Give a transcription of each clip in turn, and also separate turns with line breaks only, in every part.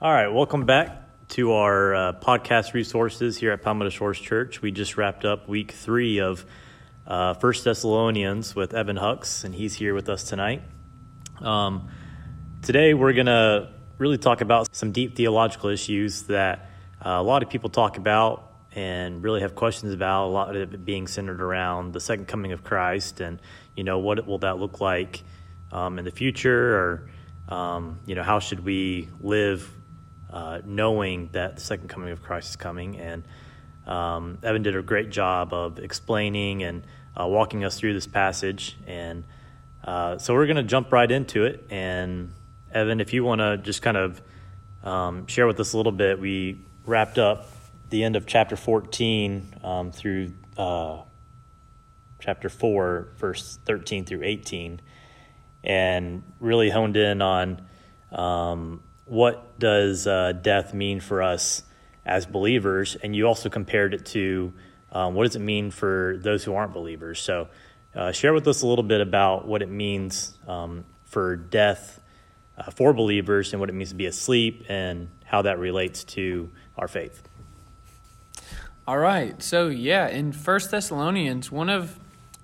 All right, welcome back to our uh, podcast resources here at Palmetto Shores Church. We just wrapped up week three of uh, First Thessalonians with Evan Hux, and he's here with us tonight. Um, today, we're going to really talk about some deep theological issues that uh, a lot of people talk about and really have questions about. A lot of it being centered around the second coming of Christ, and you know, what will that look like um, in the future, or um, you know, how should we live uh, knowing that the second coming of Christ is coming. And um, Evan did a great job of explaining and uh, walking us through this passage. And uh, so we're going to jump right into it. And Evan, if you want to just kind of um, share with us a little bit, we wrapped up the end of chapter 14 um, through uh, chapter 4, verse 13 through 18, and really honed in on um, what does uh, death mean for us as believers, and you also compared it to um, what does it mean for those who aren't believers. So, uh, share with us a little bit about what it means um, for death uh, for believers, and what it means to be asleep, and how that relates to our faith.
All right. So, yeah, in First Thessalonians, one of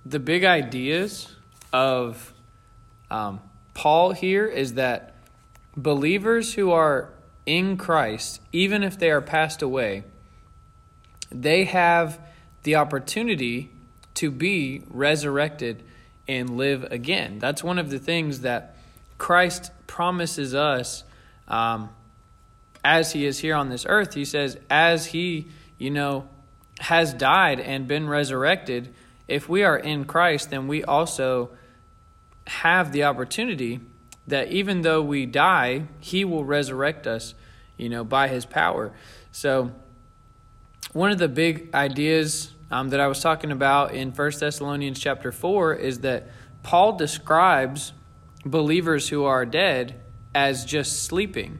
the big ideas of um, Paul here is that believers who are in Christ, even if they are passed away, they have the opportunity to be resurrected and live again. That's one of the things that Christ promises us um, as he is here on this earth. He says, as he, you know, has died and been resurrected, if we are in Christ, then we also have the opportunity that even though we die, he will resurrect us, you know, by his power. So, one of the big ideas um, that I was talking about in First Thessalonians chapter 4 is that Paul describes believers who are dead as just sleeping.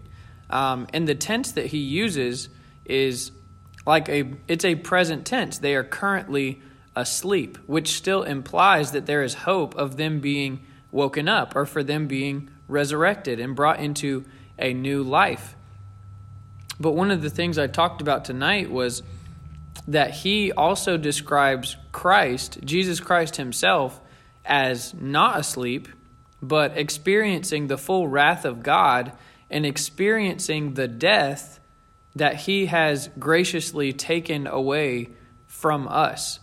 Um, and the tense that he uses is like a it's a present tense. They are currently asleep, which still implies that there is hope of them being woken up or for them being resurrected and brought into a new life. But one of the things I talked about tonight was that he also describes Christ, Jesus Christ himself, as not asleep, but experiencing the full wrath of God and experiencing the death that he has graciously taken away from us.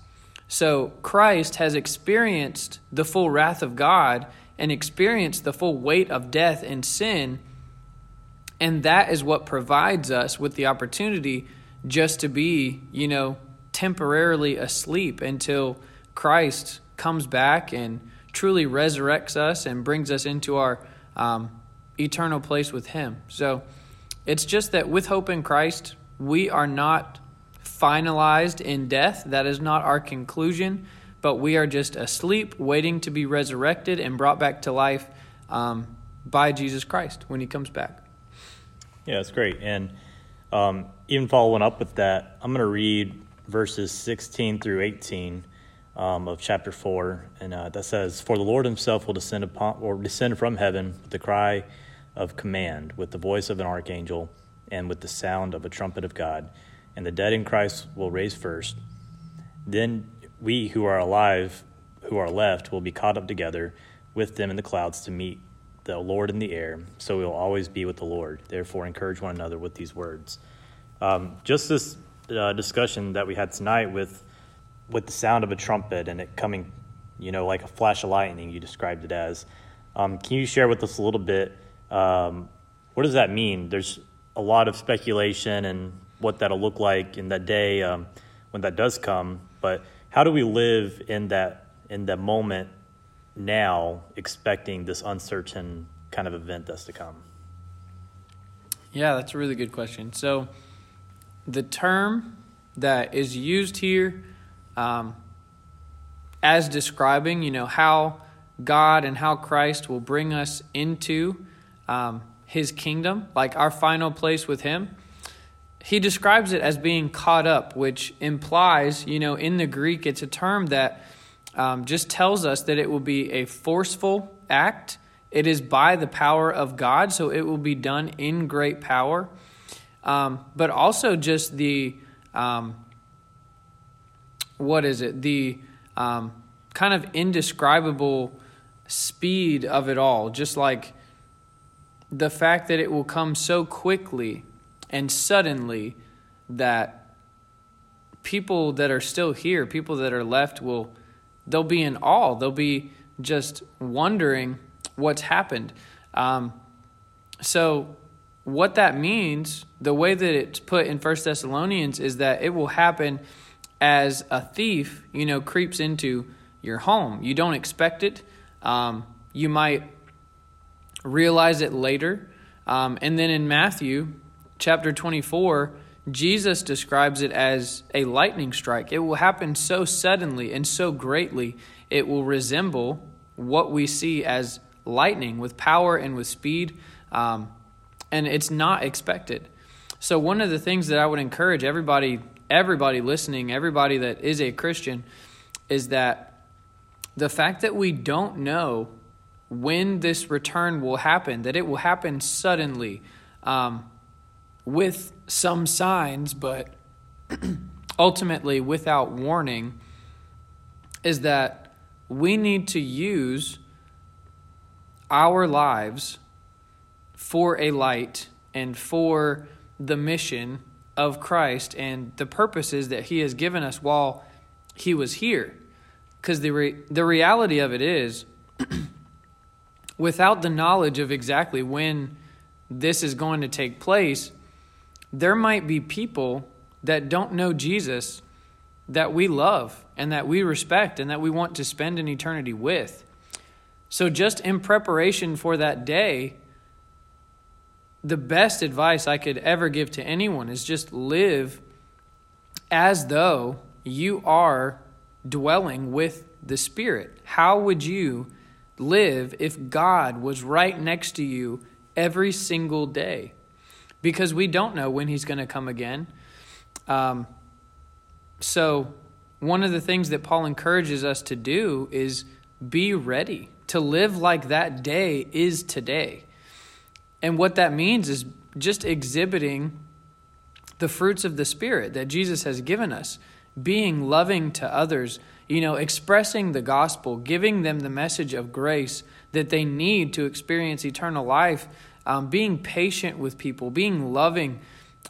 So Christ has experienced the full wrath of God and experience the full weight of death and sin. And that is what provides us with the opportunity just to be, you know, temporarily asleep until Christ comes back and truly resurrects us and brings us into our um, eternal place with Him. So it's just that with hope in Christ, we are not finalized in death. That is not our conclusion but we are just asleep, waiting to be resurrected and brought back to life um, by Jesus Christ when he comes back.
Yeah, that's great. And um, even following up with that, I'm going to read verses 16 through 18 um, of chapter 4. And uh, that says, For the Lord himself will descend, upon, or descend from heaven with the cry of command, with the voice of an archangel, and with the sound of a trumpet of God. And the dead in Christ will raise first. Then we who are alive, who are left, will be caught up together with them in the clouds to meet the Lord in the air. So we will always be with the Lord. Therefore, encourage one another with these words. Um, just this uh, discussion that we had tonight with with the sound of a trumpet and it coming, you know, like a flash of lightning. You described it as. Um, can you share with us a little bit? Um, what does that mean? There's a lot of speculation and what that'll look like in that day um, when that does come, but how do we live in that in that moment now expecting this uncertain kind of event that's to come?
Yeah that's a really good question. So the term that is used here um, as describing you know how god and how christ will bring us into um, his kingdom like our final place with him he describes it as being caught up, which implies, you know, in the Greek, it's a term that um, just tells us that it will be a forceful act it is by the power of God, so it will be done in great power. Um, but also just the um, what is it? The um, kind of indescribable speed of it all. Just like the fact that it will come so quickly and suddenly that people that are still here, people that are left, will they'll be in awe. They'll be just wondering what's happened. Um, so, what that means, the way that it's put in First Thessalonians, is that it will happen as a thief, you know, creeps into your home. You don't expect it. Um, you might realize it later. Um, and then in Matthew chapter 24, Jesus describes it as a lightning strike. It will happen so suddenly and so greatly, it will resemble what we see as lightning with power and with speed. Um, and it's not expected. So, one of the things that I would encourage everybody, everybody listening, everybody that is a Christian, is that the fact that we don't know when this return will happen, that it will happen suddenly um, with some signs, but ultimately without warning, is that we need to use our lives for a light and for the mission of Christ and the purposes that He has given us while He was here. Because the, re- the reality of it is, without the knowledge of exactly when this is going to take place, there might be people that don't know Jesus that we love and that we respect and that we want to spend an eternity with. So, just in preparation for that day, the best advice I could ever give to anyone is just live as though you are dwelling with the Spirit. How would you live if God was right next to you every single day? Because we don't know when He's going to come again. Um, so, one of the things that Paul encourages us to do is be ready to live like that day is today. And what that means is just exhibiting the fruits of the Spirit that Jesus has given us, being loving to others, you know, expressing the gospel, giving them the message of grace that they need to experience eternal life, um, being patient with people, being loving.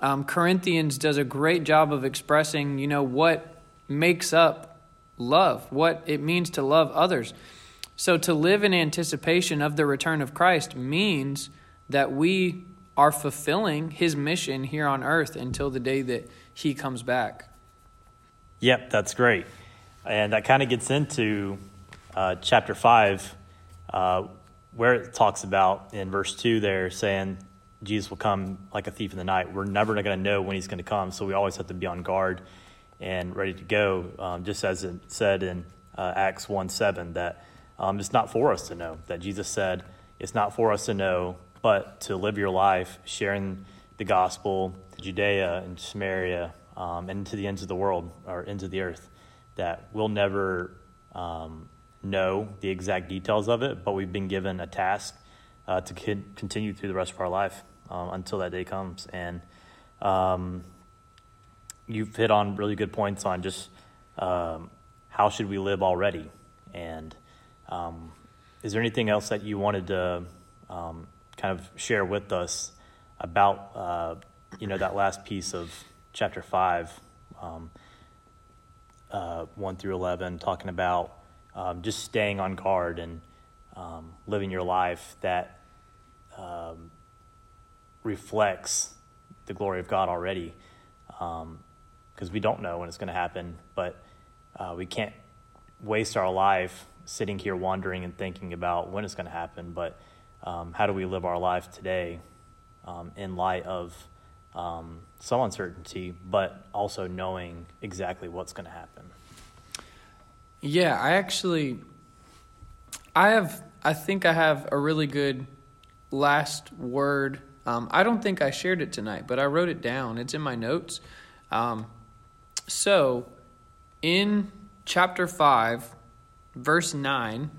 Um, Corinthians does a great job of expressing, you know, what makes up love, what it means to love others. So to live in anticipation of the return of Christ means that we are fulfilling his mission here on earth until the day that he comes back.
Yep, that's great. And that kind of gets into uh, chapter 5, uh, where it talks about in verse 2 there saying Jesus will come like a thief in the night. We're never going to know when he's going to come, so we always have to be on guard and ready to go, um, just as it said in uh, Acts 1 7, that um, it's not for us to know, that Jesus said, it's not for us to know but to live your life sharing the gospel to Judea and Samaria um, and to the ends of the world or into the earth. That we'll never um, know the exact details of it, but we've been given a task uh, to con- continue through the rest of our life um, until that day comes. And um, you've hit on really good points on just um, how should we live already, and um, is there anything else that you wanted to um, kind of share with us about uh, you know that last piece of chapter five, um, uh, one through eleven, talking about um, just staying on guard and um, living your life that um, reflects the glory of God already, because um, we don't know when it's going to happen, but uh, we can't waste our life sitting here wondering and thinking about when it's going to happen, but um, how do we live our life today um, in light of um, some uncertainty, but also knowing exactly what's going to happen.
Yeah, I actually, I have, I think I have a really good last word. Um, I don't think I shared it tonight, but I wrote it down. It's in my notes. Um, so, in chapter 5, verse 9,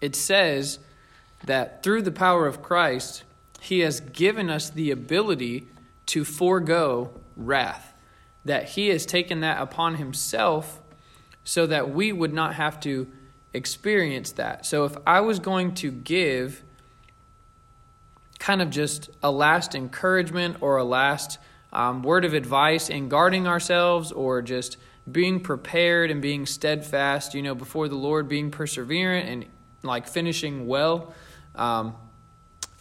it says, that through the power of Christ, He has given us the ability to forego wrath, that He has taken that upon Himself so that we would not have to experience that. So if I was going to give kind of just a last encouragement or a last um, word of advice in guarding ourselves or just being prepared and being steadfast, you know, before the Lord, being perseverant and like finishing well. Um,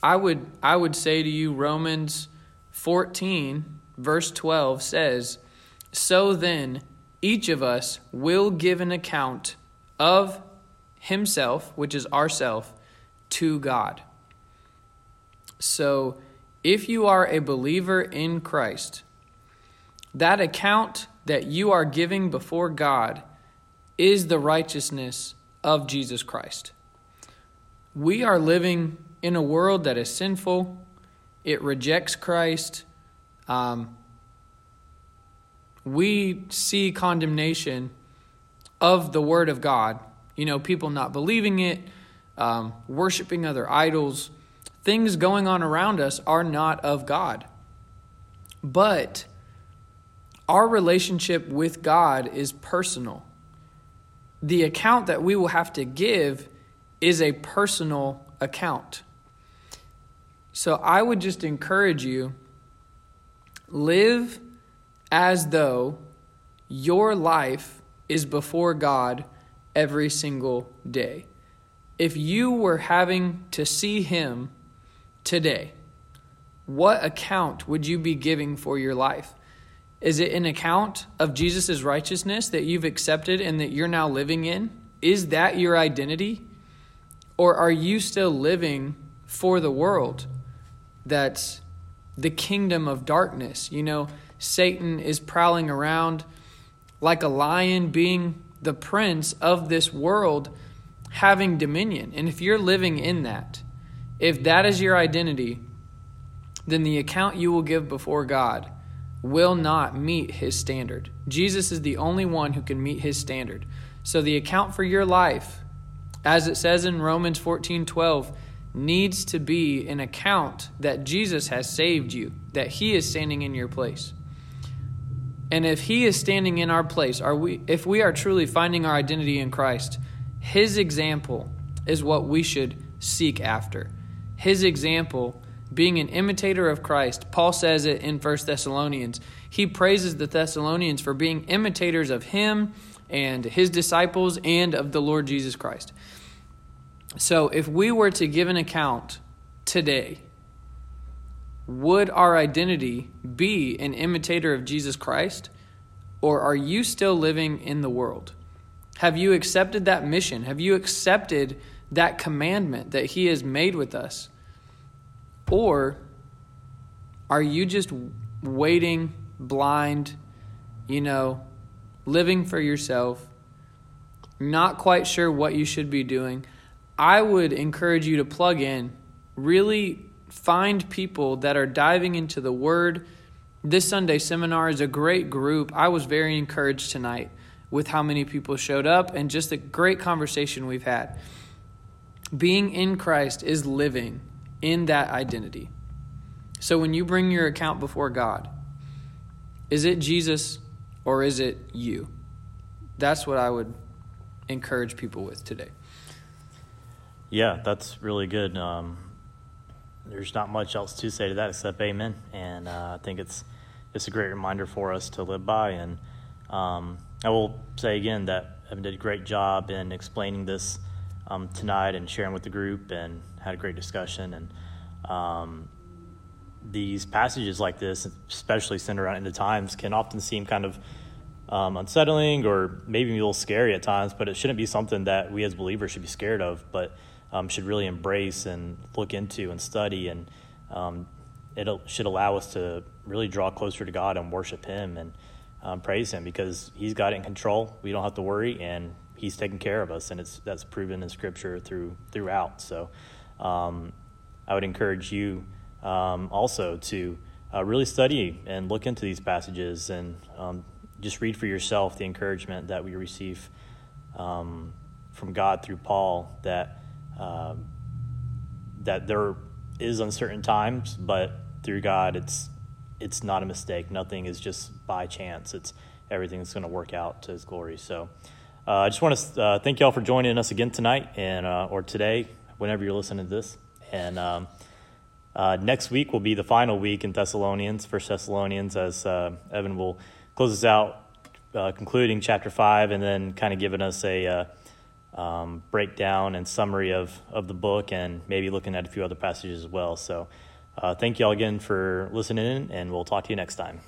I would I would say to you Romans 14 verse 12 says, "So then each of us will give an account of himself, which is ourself, to God." So, if you are a believer in Christ, that account that you are giving before God is the righteousness of Jesus Christ. We are living in a world that is sinful, it rejects Christ. Um, we see condemnation of the Word of God. You know, people not believing it, um, worshiping other idols, things going on around us are not of God. But our relationship with God is personal. The account that we will have to give is a personal account. So I would just encourage you live as though your life is before God every single day. If you were having to see Him today, what account would you be giving for your life? Is it an account of Jesus' righteousness that you've accepted and that you're now living in? Is that your identity? Or are you still living for the world that's the kingdom of darkness? You know, Satan is prowling around like a lion, being the prince of this world, having dominion. And if you're living in that, if that is your identity, then the account you will give before God will not meet his standard. Jesus is the only one who can meet his standard. So the account for your life, as it says in Romans 14:12, needs to be an account that Jesus has saved you, that he is standing in your place. And if he is standing in our place, are we if we are truly finding our identity in Christ, his example is what we should seek after. His example being an imitator of Christ. Paul says it in 1 Thessalonians. He praises the Thessalonians for being imitators of him and his disciples and of the Lord Jesus Christ. So, if we were to give an account today, would our identity be an imitator of Jesus Christ? Or are you still living in the world? Have you accepted that mission? Have you accepted that commandment that He has made with us? Or are you just waiting blind, you know, living for yourself, not quite sure what you should be doing? I would encourage you to plug in, really find people that are diving into the Word. This Sunday seminar is a great group. I was very encouraged tonight with how many people showed up and just the great conversation we've had. Being in Christ is living in that identity. So when you bring your account before God, is it Jesus or is it you? That's what I would encourage people with today.
Yeah, that's really good. Um, there's not much else to say to that except amen. And uh, I think it's it's a great reminder for us to live by. And um, I will say again that Evan did a great job in explaining this um, tonight and sharing with the group and had a great discussion. And um, these passages like this, especially centered around end times, can often seem kind of um, unsettling or maybe a little scary at times, but it shouldn't be something that we as believers should be scared of, but um, should really embrace and look into and study. And um, it should allow us to really draw closer to God and worship Him and um, praise Him because He's got it in control. We don't have to worry, and He's taking care of us, and it's that's proven in Scripture through throughout. So, um, I would encourage you um, also to uh, really study and look into these passages and um, just read for yourself the encouragement that we receive um, from God through Paul that um, that there is uncertain times, but through God, it's it's not a mistake. Nothing is just by chance. It's everything's going to work out to His glory. So, uh, I just want to uh, thank y'all for joining us again tonight and uh, or today, whenever you're listening to this. And um, uh, next week will be the final week in Thessalonians, First Thessalonians, as uh, Evan will close us out, uh, concluding chapter five, and then kind of giving us a um, breakdown and summary of, of the book and maybe looking at a few other passages as well. So, uh, thank you all again for listening, and we'll talk to you next time.